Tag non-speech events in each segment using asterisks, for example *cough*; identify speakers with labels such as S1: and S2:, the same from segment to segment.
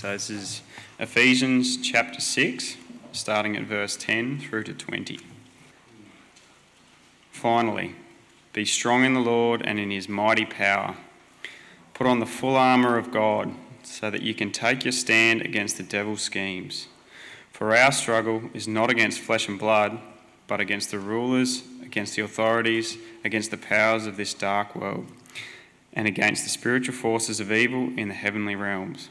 S1: So this is Ephesians chapter 6, starting at verse 10 through to 20. Finally, be strong in the Lord and in his mighty power. Put on the full armour of God so that you can take your stand against the devil's schemes. For our struggle is not against flesh and blood, but against the rulers, against the authorities, against the powers of this dark world, and against the spiritual forces of evil in the heavenly realms.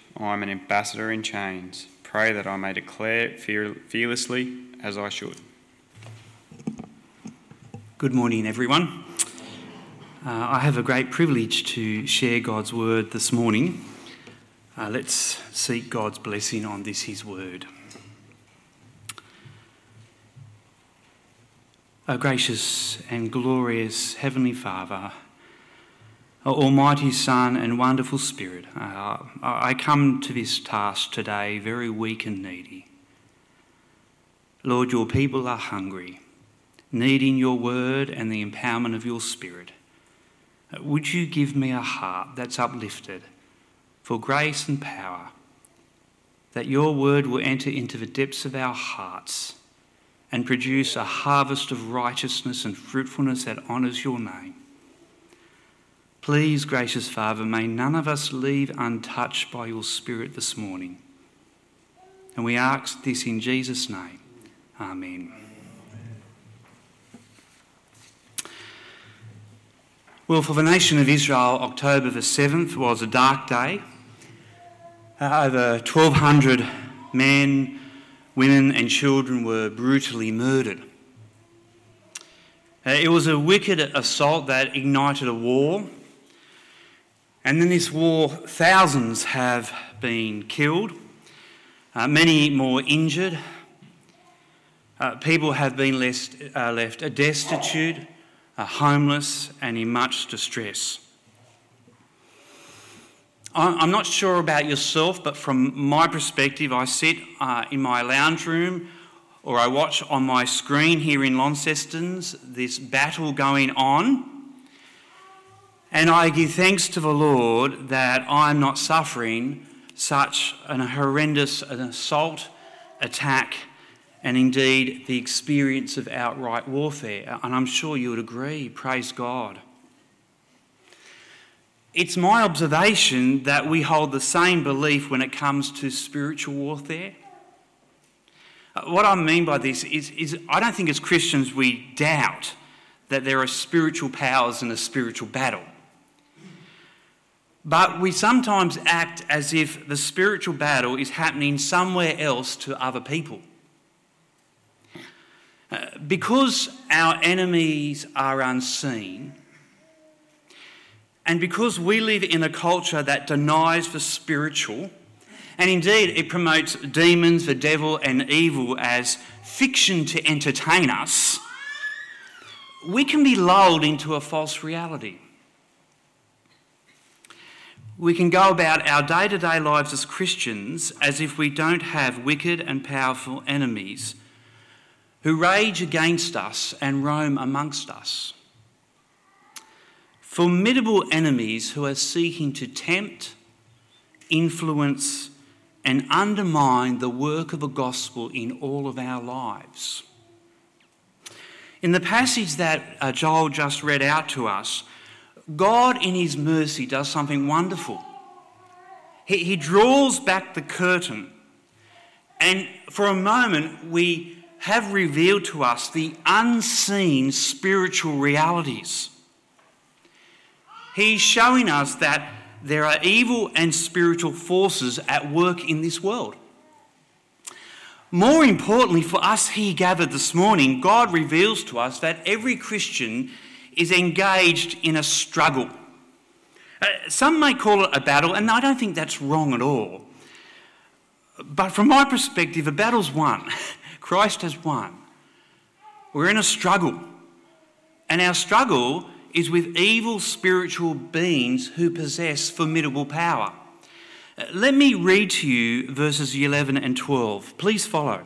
S1: I am an ambassador in chains. Pray that I may declare fear, fearlessly as I should.
S2: Good morning, everyone. Uh, I have a great privilege to share God's word this morning. Uh, let's seek God's blessing on this, His word. O gracious and glorious Heavenly Father, Almighty Son and wonderful Spirit, uh, I come to this task today very weak and needy. Lord, your people are hungry, needing your word and the empowerment of your Spirit. Would you give me a heart that's uplifted for grace and power, that your word will enter into the depths of our hearts and produce a harvest of righteousness and fruitfulness that honours your name? Please, gracious Father, may none of us leave untouched by your Spirit this morning. And we ask this in Jesus' name. Amen. Well, for the nation of Israel, October the 7th was a dark day. Uh, over 1,200 men, women, and children were brutally murdered. Uh, it was a wicked assault that ignited a war and in this war, thousands have been killed, uh, many more injured. Uh, people have been left, uh, left destitute, uh, homeless, and in much distress. I'm not sure about yourself, but from my perspective, I sit uh, in my lounge room or I watch on my screen here in Launceston's this battle going on and I give thanks to the Lord that I'm not suffering such an horrendous assault, attack, and indeed the experience of outright warfare. And I'm sure you would agree. Praise God. It's my observation that we hold the same belief when it comes to spiritual warfare. What I mean by this is, is I don't think as Christians we doubt that there are spiritual powers in a spiritual battle. But we sometimes act as if the spiritual battle is happening somewhere else to other people. Uh, because our enemies are unseen, and because we live in a culture that denies the spiritual, and indeed it promotes demons, the devil, and evil as fiction to entertain us, we can be lulled into a false reality we can go about our day to day lives as Christians as if we don't have wicked and powerful enemies who rage against us and roam amongst us. Formidable enemies who are seeking to tempt, influence, and undermine the work of the gospel in all of our lives. In the passage that uh, Joel just read out to us, God, in His mercy, does something wonderful. He, he draws back the curtain And for a moment, we have revealed to us the unseen spiritual realities. He's showing us that there are evil and spiritual forces at work in this world. More importantly, for us here gathered this morning, God reveals to us that every Christian is engaged in a struggle. Uh, some may call it a battle, and I don't think that's wrong at all. But from my perspective, a battle's won. *laughs* Christ has won. We're in a struggle. And our struggle is with evil spiritual beings who possess formidable power. Let me read to you verses 11 and 12. Please follow.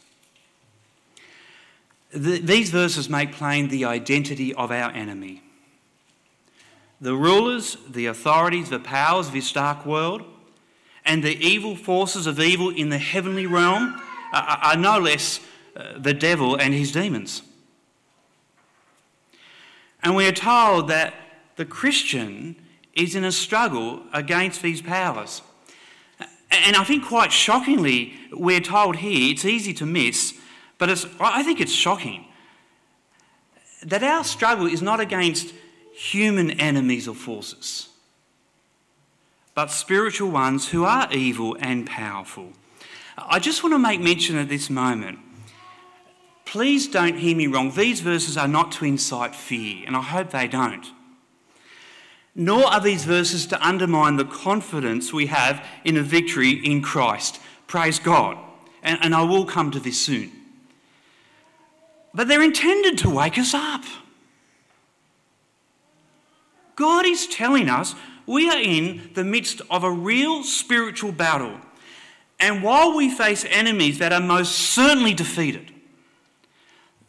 S2: The, these verses make plain the identity of our enemy. The rulers, the authorities, the powers of this dark world, and the evil forces of evil in the heavenly realm are, are no less uh, the devil and his demons. And we are told that the Christian is in a struggle against these powers. And I think quite shockingly, we're told here, it's easy to miss, but I think it's shocking that our struggle is not against human enemies or forces, but spiritual ones who are evil and powerful. I just want to make mention at this moment. Please don't hear me wrong. These verses are not to incite fear, and I hope they don't nor are these verses to undermine the confidence we have in a victory in Christ. Praise God. And, and, I will come to this soon. But they're intended to wake us up. God is telling us we are in the midst of a real spiritual battle. And while we face enemies that are most certainly defeated,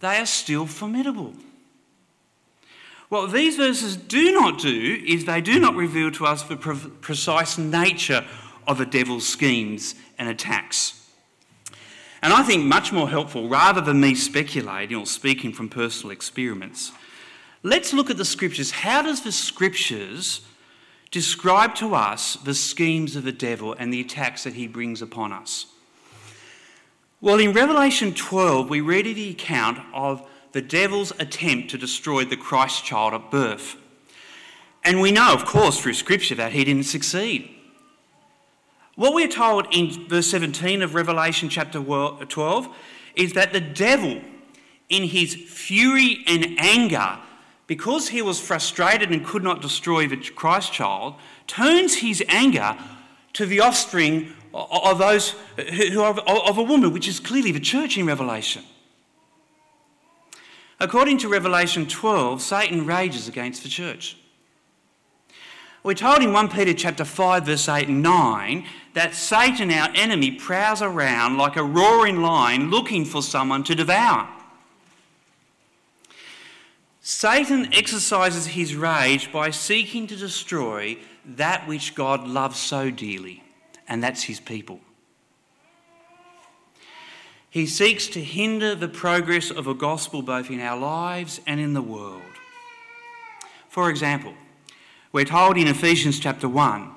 S2: they are still formidable. What these verses do not do is they do not reveal to us the pre- precise nature of the devil's schemes and attacks. And I think much more helpful, rather than me speculating or speaking from personal experiments, let's look at the scriptures. How does the scriptures describe to us the schemes of the devil and the attacks that he brings upon us? Well, in Revelation 12, we read the account of the devil's attempt to destroy the Christ child at birth. And we know, of course, through Scripture that he didn't succeed. What we're told in verse 17 of Revelation chapter 12 is that the devil, in his fury and anger, because he was frustrated and could not destroy the Christ child, turns his anger to the offspring of those who are of a woman, which is clearly the church in Revelation. According to Revelation 12, Satan rages against the church. We're told in 1 Peter chapter 5 verse 8 and 9 that Satan our enemy prowls around like a roaring lion looking for someone to devour. Satan exercises his rage by seeking to destroy that which God loves so dearly, and that's his people. He seeks to hinder the progress of a gospel both in our lives and in the world. For example, we're told in Ephesians chapter 1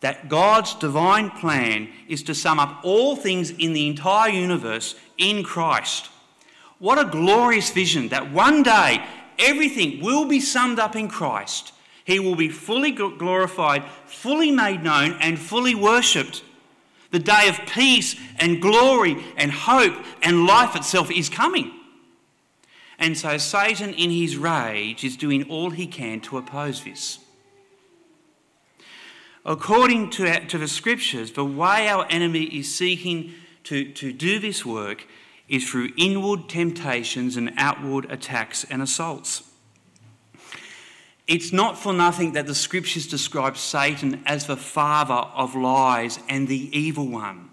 S2: that God's divine plan is to sum up all things in the entire universe in Christ. What a glorious vision that one day everything will be summed up in Christ. He will be fully glorified, fully made known, and fully worshipped. The day of peace and glory and hope and life itself is coming. And so Satan, in his rage, is doing all he can to oppose this. According to, to the scriptures, the way our enemy is seeking to, to do this work is through inward temptations and outward attacks and assaults. It's not for nothing that the scriptures describe Satan as the father of lies and the evil one.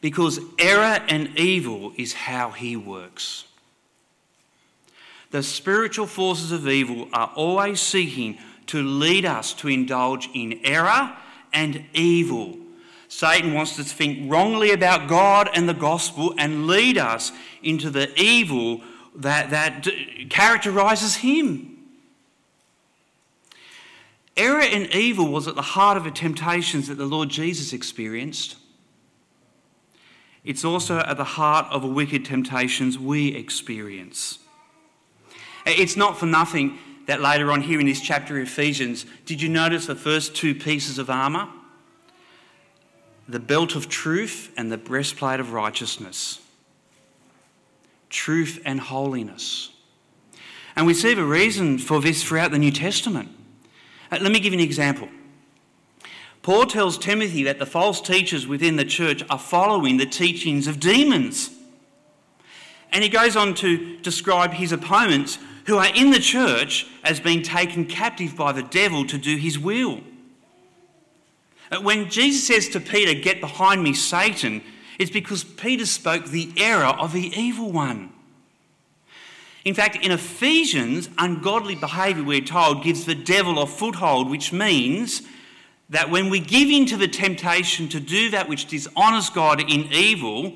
S2: Because error and evil is how he works. The spiritual forces of evil are always seeking to lead us to indulge in error and evil. Satan wants to think wrongly about God and the gospel and lead us into the evil that, that characterizes him. Error and evil was at the heart of the temptations that the Lord Jesus experienced. It's also at the heart of the wicked temptations we experience. It's not for nothing that later on here in this chapter of Ephesians, did you notice the first two pieces of armour? The belt of truth and the breastplate of righteousness. Truth and holiness. And we see the reason for this throughout the New Testament. Uh, let me give you an example. Paul tells Timothy that the false teachers within the church are following the teachings of demons. And he goes on to describe his opponents who are in the church as being taken captive by the devil to do his will. Uh, when Jesus says to Peter, Get behind me, Satan, it's because Peter spoke the error of the evil one. In fact, in Ephesians, ungodly behaviour, we're told, gives the devil a foothold, which means that when we give in to the temptation to do that which dishonours God in evil,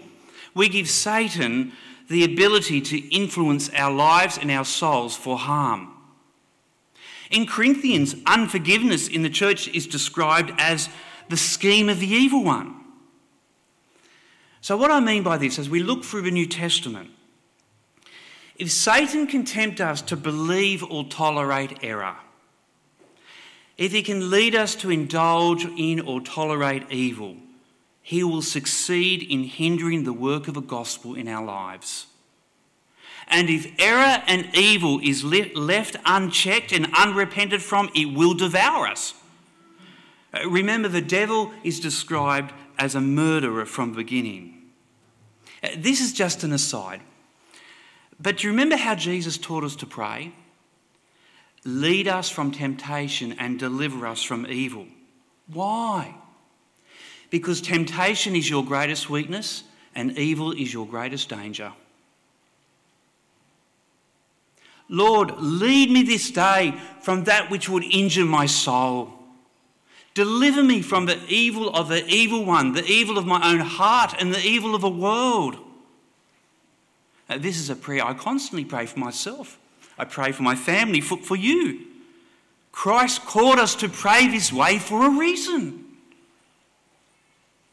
S2: we give Satan the ability to influence our lives and our souls for harm. In Corinthians, unforgiveness in the church is described as the scheme of the evil one. So, what I mean by this, as we look through the New Testament, if Satan can tempt us to believe or tolerate error, if he can lead us to indulge in or tolerate evil, he will succeed in hindering the work of the gospel in our lives. And if error and evil is left unchecked and unrepented from, it will devour us. Uh, remember, the devil is described as a murderer from the beginning. Uh, this is just an aside. But do you remember how Jesus taught us to pray? Lead us from temptation and deliver us from evil. Why? Because temptation is your greatest weakness and evil is your greatest danger. Lord, lead me this day from that which would injure my soul. Deliver me from the evil of the evil one, the evil of my own heart, and the evil of the world. This is a prayer I constantly pray for myself. I pray for my family, for, for you. Christ called us to pray this way for a reason.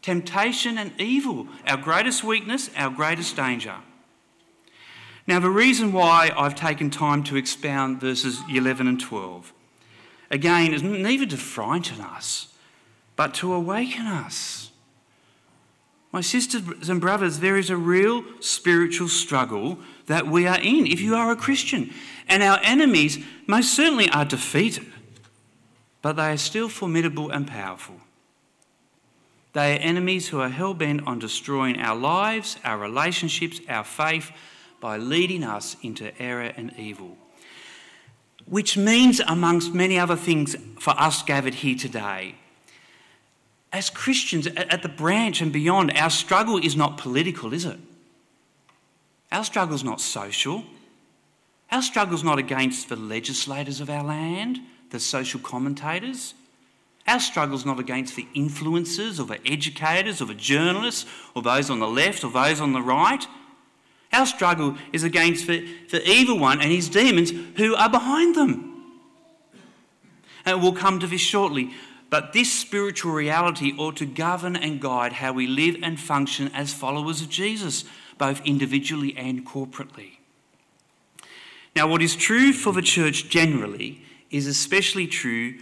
S2: Temptation and evil, our greatest weakness, our greatest danger. Now, the reason why I've taken time to expound verses 11 and 12, again, is neither to frighten us, but to awaken us. My sisters and brothers, there is a real spiritual struggle that we are in if you are a Christian. And our enemies most certainly are defeated, but they are still formidable and powerful. They are enemies who are hell bent on destroying our lives, our relationships, our faith by leading us into error and evil. Which means, amongst many other things, for us gathered here today, as Christians at the branch and beyond, our struggle is not political, is it? Our struggle is not social. Our struggle is not against the legislators of our land, the social commentators. Our struggle is not against the influencers or the educators or the journalists or those on the left or those on the right. Our struggle is against the, the evil one and his demons who are behind them. And we'll come to this shortly. But this spiritual reality ought to govern and guide how we live and function as followers of Jesus, both individually and corporately. Now, what is true for the church generally is especially true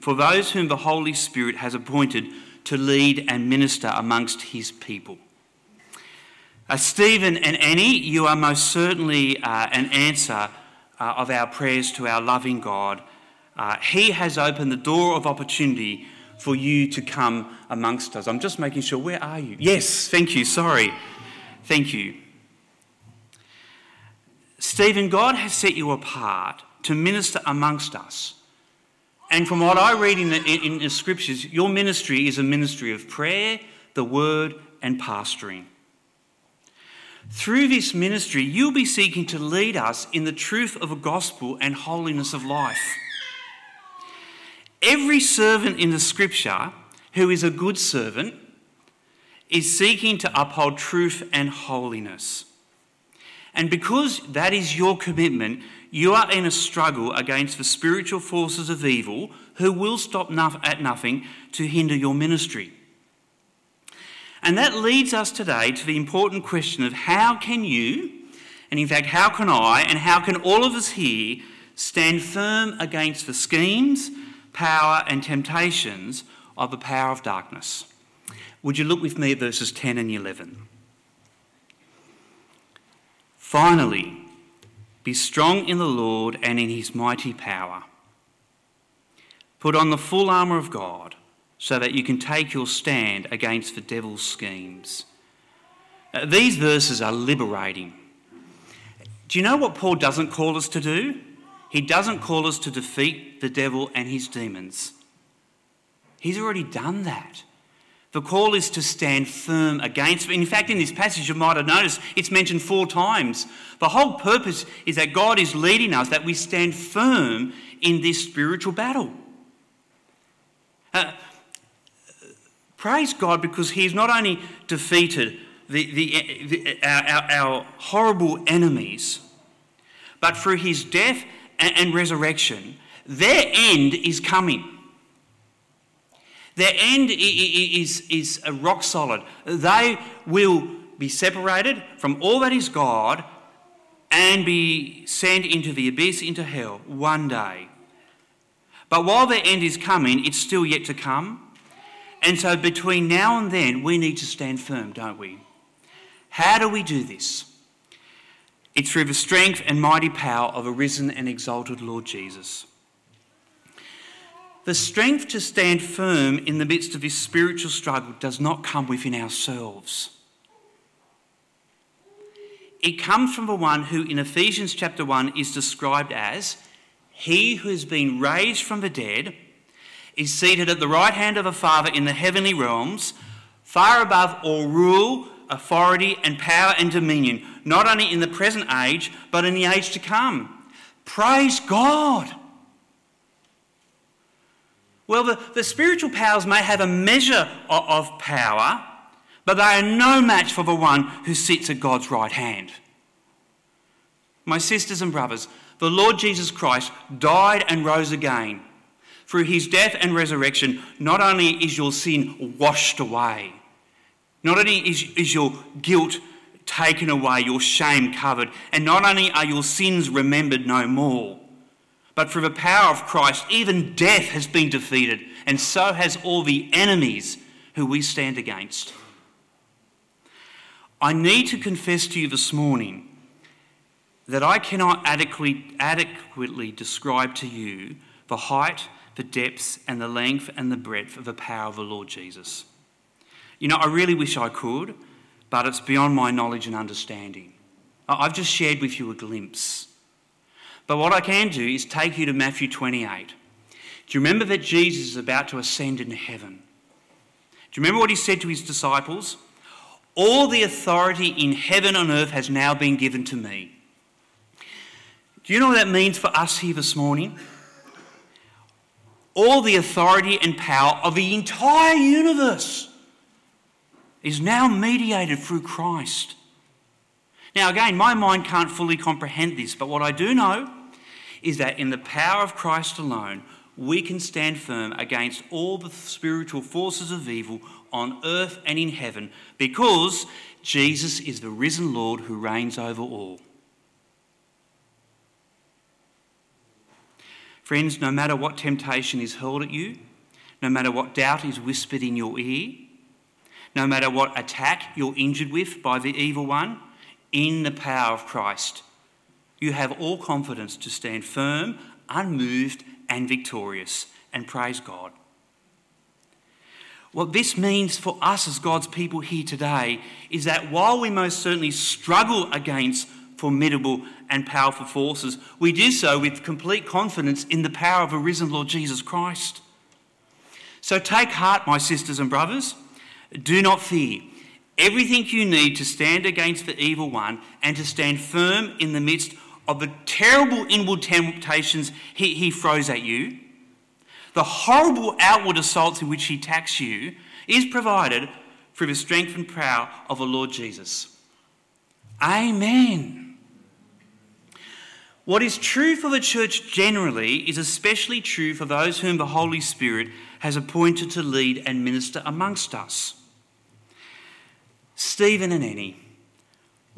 S2: for those whom the Holy Spirit has appointed to lead and minister amongst his people. Uh, Stephen and Annie, you are most certainly uh, an answer uh, of our prayers to our loving God uh, he has opened the door of opportunity for you to come amongst us. I'm just making sure, where are you? Yes, thank you, sorry. Thank you. Stephen, God has set you apart to minister amongst us. And from what I read in the, in the scriptures, your ministry is a ministry of prayer, the word, and pastoring. Through this ministry, you'll be seeking to lead us in the truth of a gospel and holiness of life. Every servant in the scripture who is a good servant is seeking to uphold truth and holiness. And because that is your commitment, you are in a struggle against the spiritual forces of evil who will stop at nothing to hinder your ministry. And that leads us today to the important question of how can you, and in fact, how can I, and how can all of us here stand firm against the schemes, power, and temptations of the power of darkness? Would you look with me at verses 10 and 11? Finally, be strong in the Lord and in his mighty power. Put on the full armour of God so that you can take your stand against the devil's schemes. These verses are liberating. Do you know what Paul doesn't call us to do? He doesn't call us to defeat the devil and his demons. He's already done that. The call is to stand firm against. In fact, in this passage, you might have noticed it's mentioned four times. The whole purpose is that God is leading us, that we stand firm in this spiritual battle. Uh, praise God because He's not only defeated the, the, the our, our, horrible enemies, but through His death and, and resurrection, their end is coming. Their end is, is rock solid. They will be separated from all that is God and be sent into the abyss, into hell, one day. But while their end is coming, it's still yet to come. And so between now and then, we need to stand firm, don't we? How do we do this? It's through the strength and mighty power of a risen and exalted Lord Jesus. The strength to stand firm in the midst of this spiritual struggle does not come within ourselves. It comes from the one who, in Ephesians chapter 1, is described as He who has been raised from the dead, is seated at the right hand of the Father in the heavenly realms, far above all rule, authority, and power and dominion, not only in the present age, but in the age to come. Praise God! Well, the, the spiritual powers may have a measure of, of power, but they are no match for the one who sits at God's right hand. My sisters and brothers, the Lord Jesus Christ died and rose again. Through his death and resurrection, not only is your sin washed away, not only is, is your guilt taken away, your shame covered, and not only are your sins remembered no more, but through the power of Christ, even death has been defeated, and so has all the enemies who we stand against. I need to confess to you this morning that I cannot adequately, adequately describe to you the height, the depth, and the length and the breadth of the power of the Lord Jesus. You know, I really wish I could, but it's beyond my knowledge and understanding. I've just shared with you a glimpse. But what I can do is take you to Matthew 28. Do you remember that Jesus is about to ascend into heaven? Do you remember what he said to his disciples? All the authority in heaven and earth has now been given to me. Do you know what that means for us here this morning? All the authority and power of the entire universe is now mediated through Christ. Now, again, my mind can't fully comprehend this, but what I do know is that in the power of Christ alone, we can stand firm against all the spiritual forces of evil on earth and in heaven because Jesus is the risen Lord who reigns over all. Friends, no matter what temptation is hurled at you, no matter what doubt is whispered in your ear, no matter what attack you're injured with by the evil one, in the power of Christ, you have all confidence to stand firm, unmoved, and victorious, and praise God. What this means for us as God's people here today is that while we most certainly struggle against formidable and powerful forces, we do so with complete confidence in the power of a risen Lord Jesus Christ. So take heart, my sisters and brothers. Do not fear. everything you need to stand against the evil one and to stand firm in the midst of the terrible inward temptations he, he throws at you, the horrible outward assaults in which he attacks you, is provided through the strength and power of the Lord Jesus. Amen. What is true for the church generally is especially true for those whom the Holy Spirit has appointed to lead and minister amongst us. Stephen and Annie,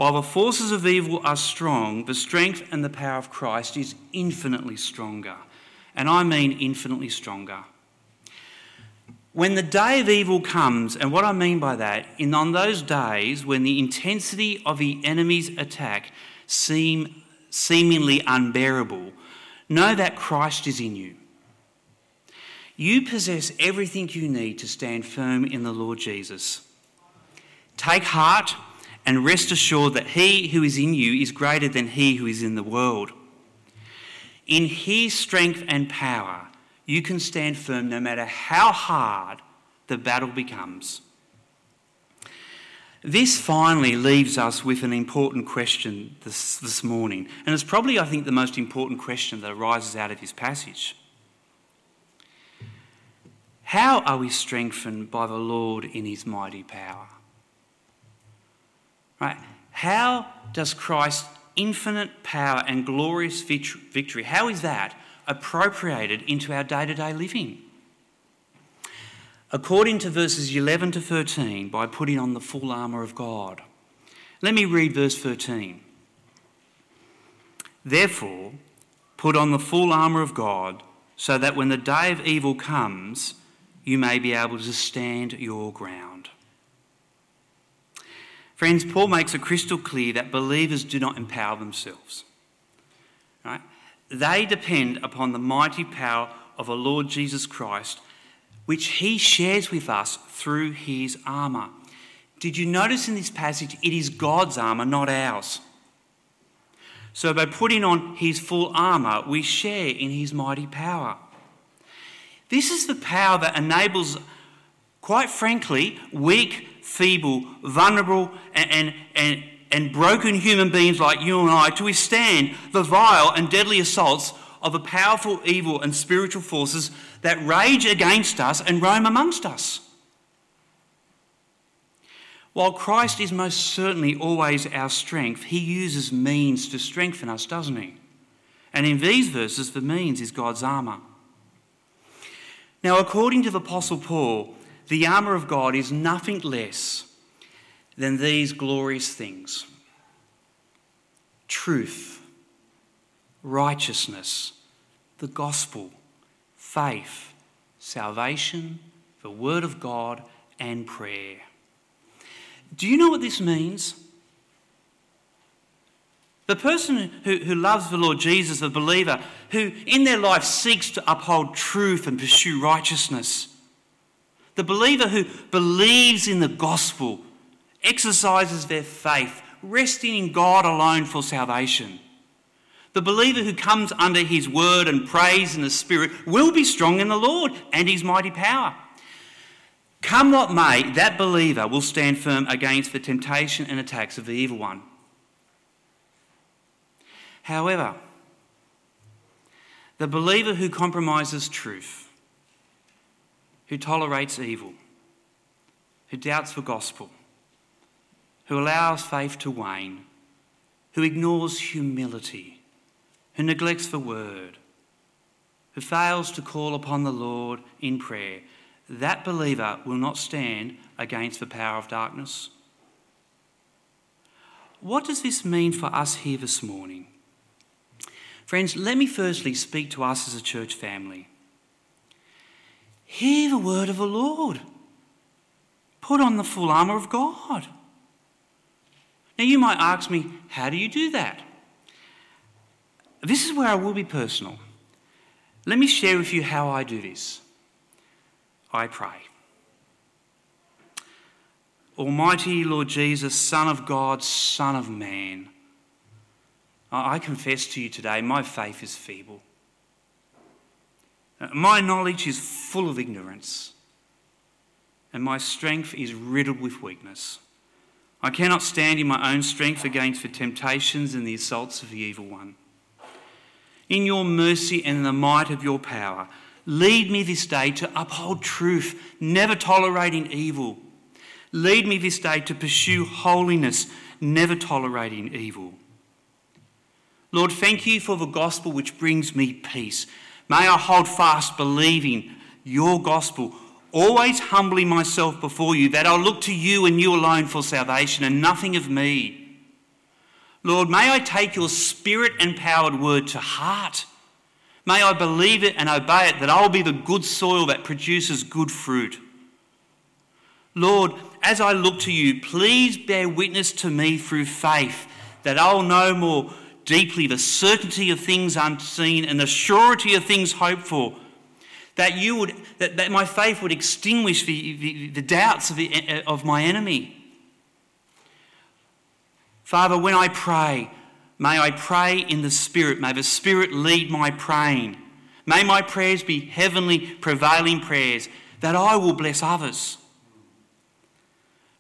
S2: while the forces of evil are strong, the strength and the power of Christ is infinitely stronger. And I mean infinitely stronger. When the day of evil comes, and what I mean by that, in on those days when the intensity of the enemy's attack seem seemingly unbearable, know that Christ is in you. You possess everything you need to stand firm in the Lord Jesus. Take heart and rest assured that he who is in you is greater than he who is in the world. In his strength and power, you can stand firm no matter how hard the battle becomes. This finally leaves us with an important question this, this morning, and it's probably, I think, the most important question that arises out of this passage. How are we strengthened by the Lord in his mighty power? Right? How does Christ's infinite power and glorious victory, how is that appropriated into our day to day living? according to verses 11 to 13 by putting on the full armour of God. Let me read verse 13. Therefore, put on the full armour of God, so that when the day of evil comes, you may be able to stand your ground. Friends, Paul makes it crystal clear that believers do not empower themselves. Right? They depend upon the mighty power of the Lord Jesus Christ which he shares with us through his armour. Did you notice in this passage it is God's armour, not ours? So by putting on his full armour, we share in his mighty power. This is the power that enables, quite frankly, weak, feeble, vulnerable, and, and, and, and broken human beings like you and I to withstand the vile and deadly assaults of the powerful evil and spiritual forces that rage against us and roam amongst us. While Christ is most certainly always our strength, he uses means to strengthen us, doesn't he? And in these verses, the means is God's armour. Now, according to the Apostle Paul, the armour of God is nothing less than these glorious things truth, righteousness, the gospel, faith, salvation, the Word of God, and prayer. Do you know what this means? The person who, who loves the Lord Jesus, the believer, who in their life seeks to uphold truth and pursue righteousness, the believer who believes in the gospel, exercises their faith, resting in God alone for salvation the believer who comes under his word and prays in the Spirit will be strong in the Lord and his mighty power. Come what may, that believer will stand firm against the temptation and attacks of the evil one. However, the believer who compromises truth, who tolerates evil, who doubts the gospel, who allows faith to wane, who ignores humility, who neglects the word, who fails to call upon the Lord in prayer, that believer will not stand against the power of darkness. What does this mean for us here this morning? Friends, let me firstly speak to us as a church family. Hear the word of the Lord. Put on the full armour of God. Now, you might ask me, how do you do that? This is where I will be personal. Let me share with you how I do this. I pray. Almighty Lord Jesus, Son of God, Son of man, I confess to you today my faith is feeble. Uh, my knowledge is full of ignorance, and my strength is riddled with weakness. I cannot stand in my own strength against the temptations and the assaults of the evil one. In your mercy and the might of your power, lead me this day to uphold truth, never tolerating evil. Lead me this day to pursue holiness, never tolerating evil. Lord, thank you for the gospel which brings me peace. May I hold fast, believing your gospel, always humbling myself before you, that I'll look to you and you alone for salvation and nothing of me. Lord, may I take your spirit empowered word to heart. May I believe it and obey it, that I'll be the good soil that produces good fruit. Lord, as I look to you, please bear witness to me through faith that I'll know more deeply the certainty of things unseen and the surety of things hoped for that you would that, that my faith would extinguish the, the, the doubts of, the, of my enemy. Father, when I pray, may I pray in the Spirit. May the Spirit lead my praying. May my prayers be heavenly prevailing prayers that I will bless others.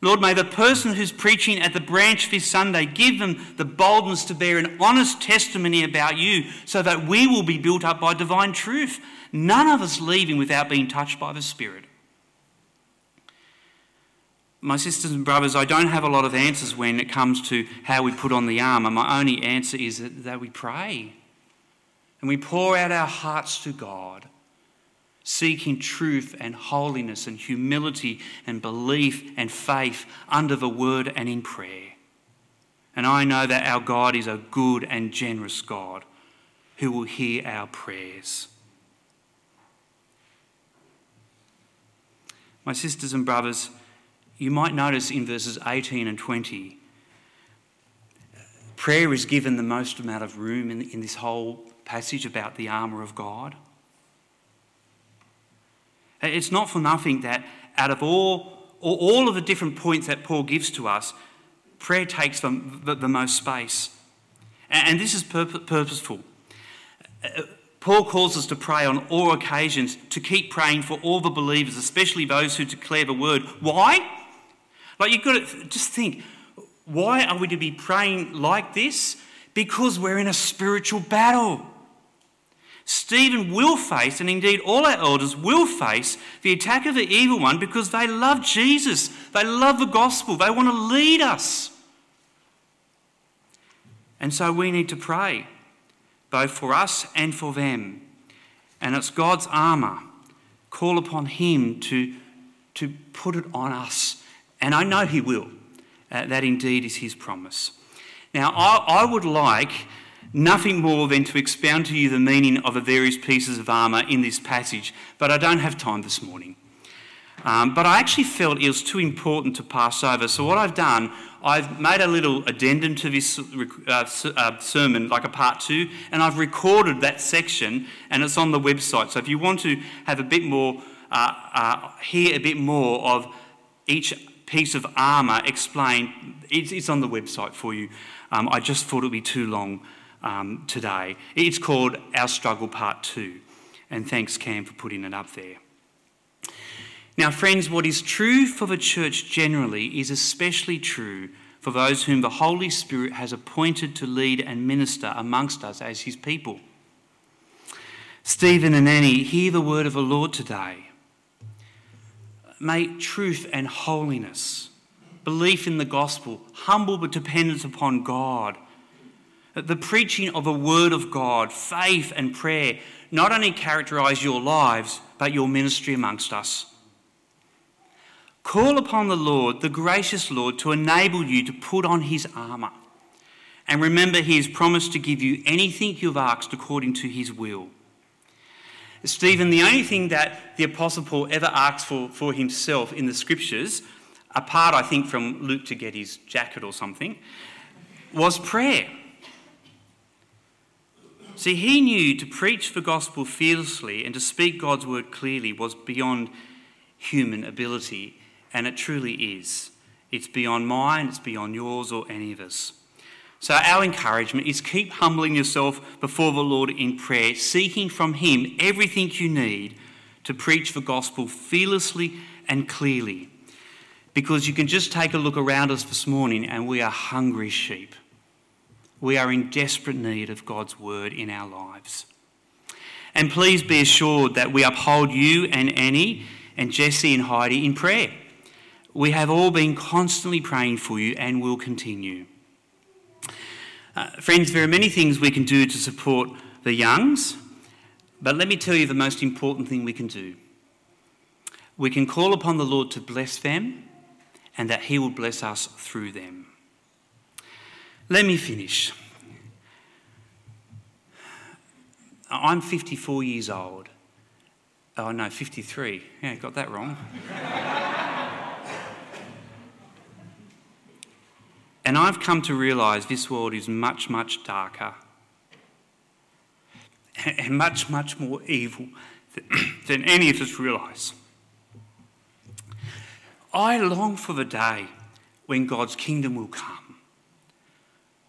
S2: Lord, may the person who's preaching at the branch this Sunday give them the boldness to bear an honest testimony about you so that we will be built up by divine truth. None of us leaving without being touched by the Spirit. My sisters and brothers, I don't have a lot of answers when it comes to how we put on the armour. My only answer is that, we pray and we pour out our hearts to God seeking truth and holiness and humility and belief and faith under the word and in prayer. And I know that our God is a good and generous God who will hear our prayers. My sisters and brothers, you might notice in verses 18 and 20, prayer is given the most amount of room in, in this whole passage about the armour of God. It's not for nothing that out of all, all of the different points that Paul gives to us, prayer takes the, the, the most space. And, and this is purposeful. Uh, Paul calls us to pray on all occasions, to keep praying for all the believers, especially those who declare the word. Why? Like you've got to just think, why are we to be praying like this? Because we're in a spiritual battle. Stephen will face, and indeed all our elders will face, the attack of the evil one because they love Jesus. They love the gospel. They want to lead us. And so we need to pray, both for us and for them. And it's God's armour. Call upon Him to, to put it on us. And I know He will. Uh, that indeed is His promise. Now, I, I would like nothing more than to expound to you the meaning of the various pieces of armour in this passage, but I don't have time this morning. Um, but I actually felt it was too important to pass over. So, what I've done, I've made a little addendum to this uh, uh, sermon, like a part two, and I've recorded that section and it's on the website. So, if you want to have a bit more, uh, uh hear a bit more of each piece of armour explained, it's, it's on the website for you. Um, I just thought it would be too long um, today. It's called Our Struggle Part 2. And thanks, Cam, for putting it up there. Now, friends, what is true for the church generally is especially true for those whom the Holy Spirit has appointed to lead and minister amongst us as his people. Stephen and Annie, hear the word of the Lord today. May truth and holiness, belief in the gospel, humble but dependence upon God, the preaching of a word of God, faith and prayer, not only characterize your lives, but your ministry amongst us. Call upon the Lord, the gracious Lord, to enable you to put on his armour. And remember, he has promised to give you anything you've asked according to his will. Stephen, the only thing that the Apostle Paul ever asked for, for himself in the scriptures, apart, I think, from Luke to get his jacket or something, was prayer. See, he knew to preach the gospel fearlessly and to speak God's word clearly was beyond human ability, and it truly is. It's beyond mine, it's beyond yours or any of us. So, our encouragement is keep humbling yourself before the Lord in prayer, seeking from Him everything you need to preach the gospel fearlessly and clearly. Because you can just take a look around us this morning and we are hungry sheep. We are in desperate need of God's word in our lives. And please be assured that we uphold you and Annie and Jesse and Heidi in prayer. We have all been constantly praying for you and will continue. Uh, friends, there are many things we can do to support the youngs, but let me tell you the most important thing we can do. We can call upon the Lord to bless them and that He will bless us through them. Let me finish. I'm 54 years old. Oh, no, 53. Yeah, got that wrong. *laughs* and I've come to realise this world is much, much darker *laughs* and much, much more evil than *clears throat* any of us realise. I long for the day when God's kingdom will come.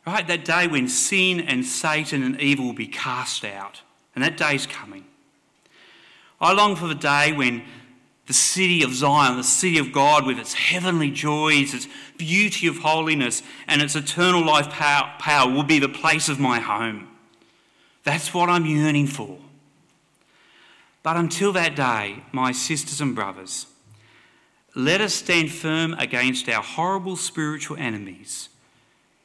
S2: Right? That day when sin and Satan and evil will be cast out. And that day's coming. I long for the day when the city of Zion, the city of God, with its heavenly joys, its beauty of holiness, and its eternal life power, power, will be the place of my home. That's what I'm yearning for. But until that day, my sisters and brothers, let us stand firm against our horrible spiritual enemies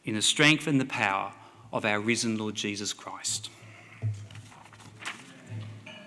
S2: in the strength and the power of our risen Lord Jesus Christ.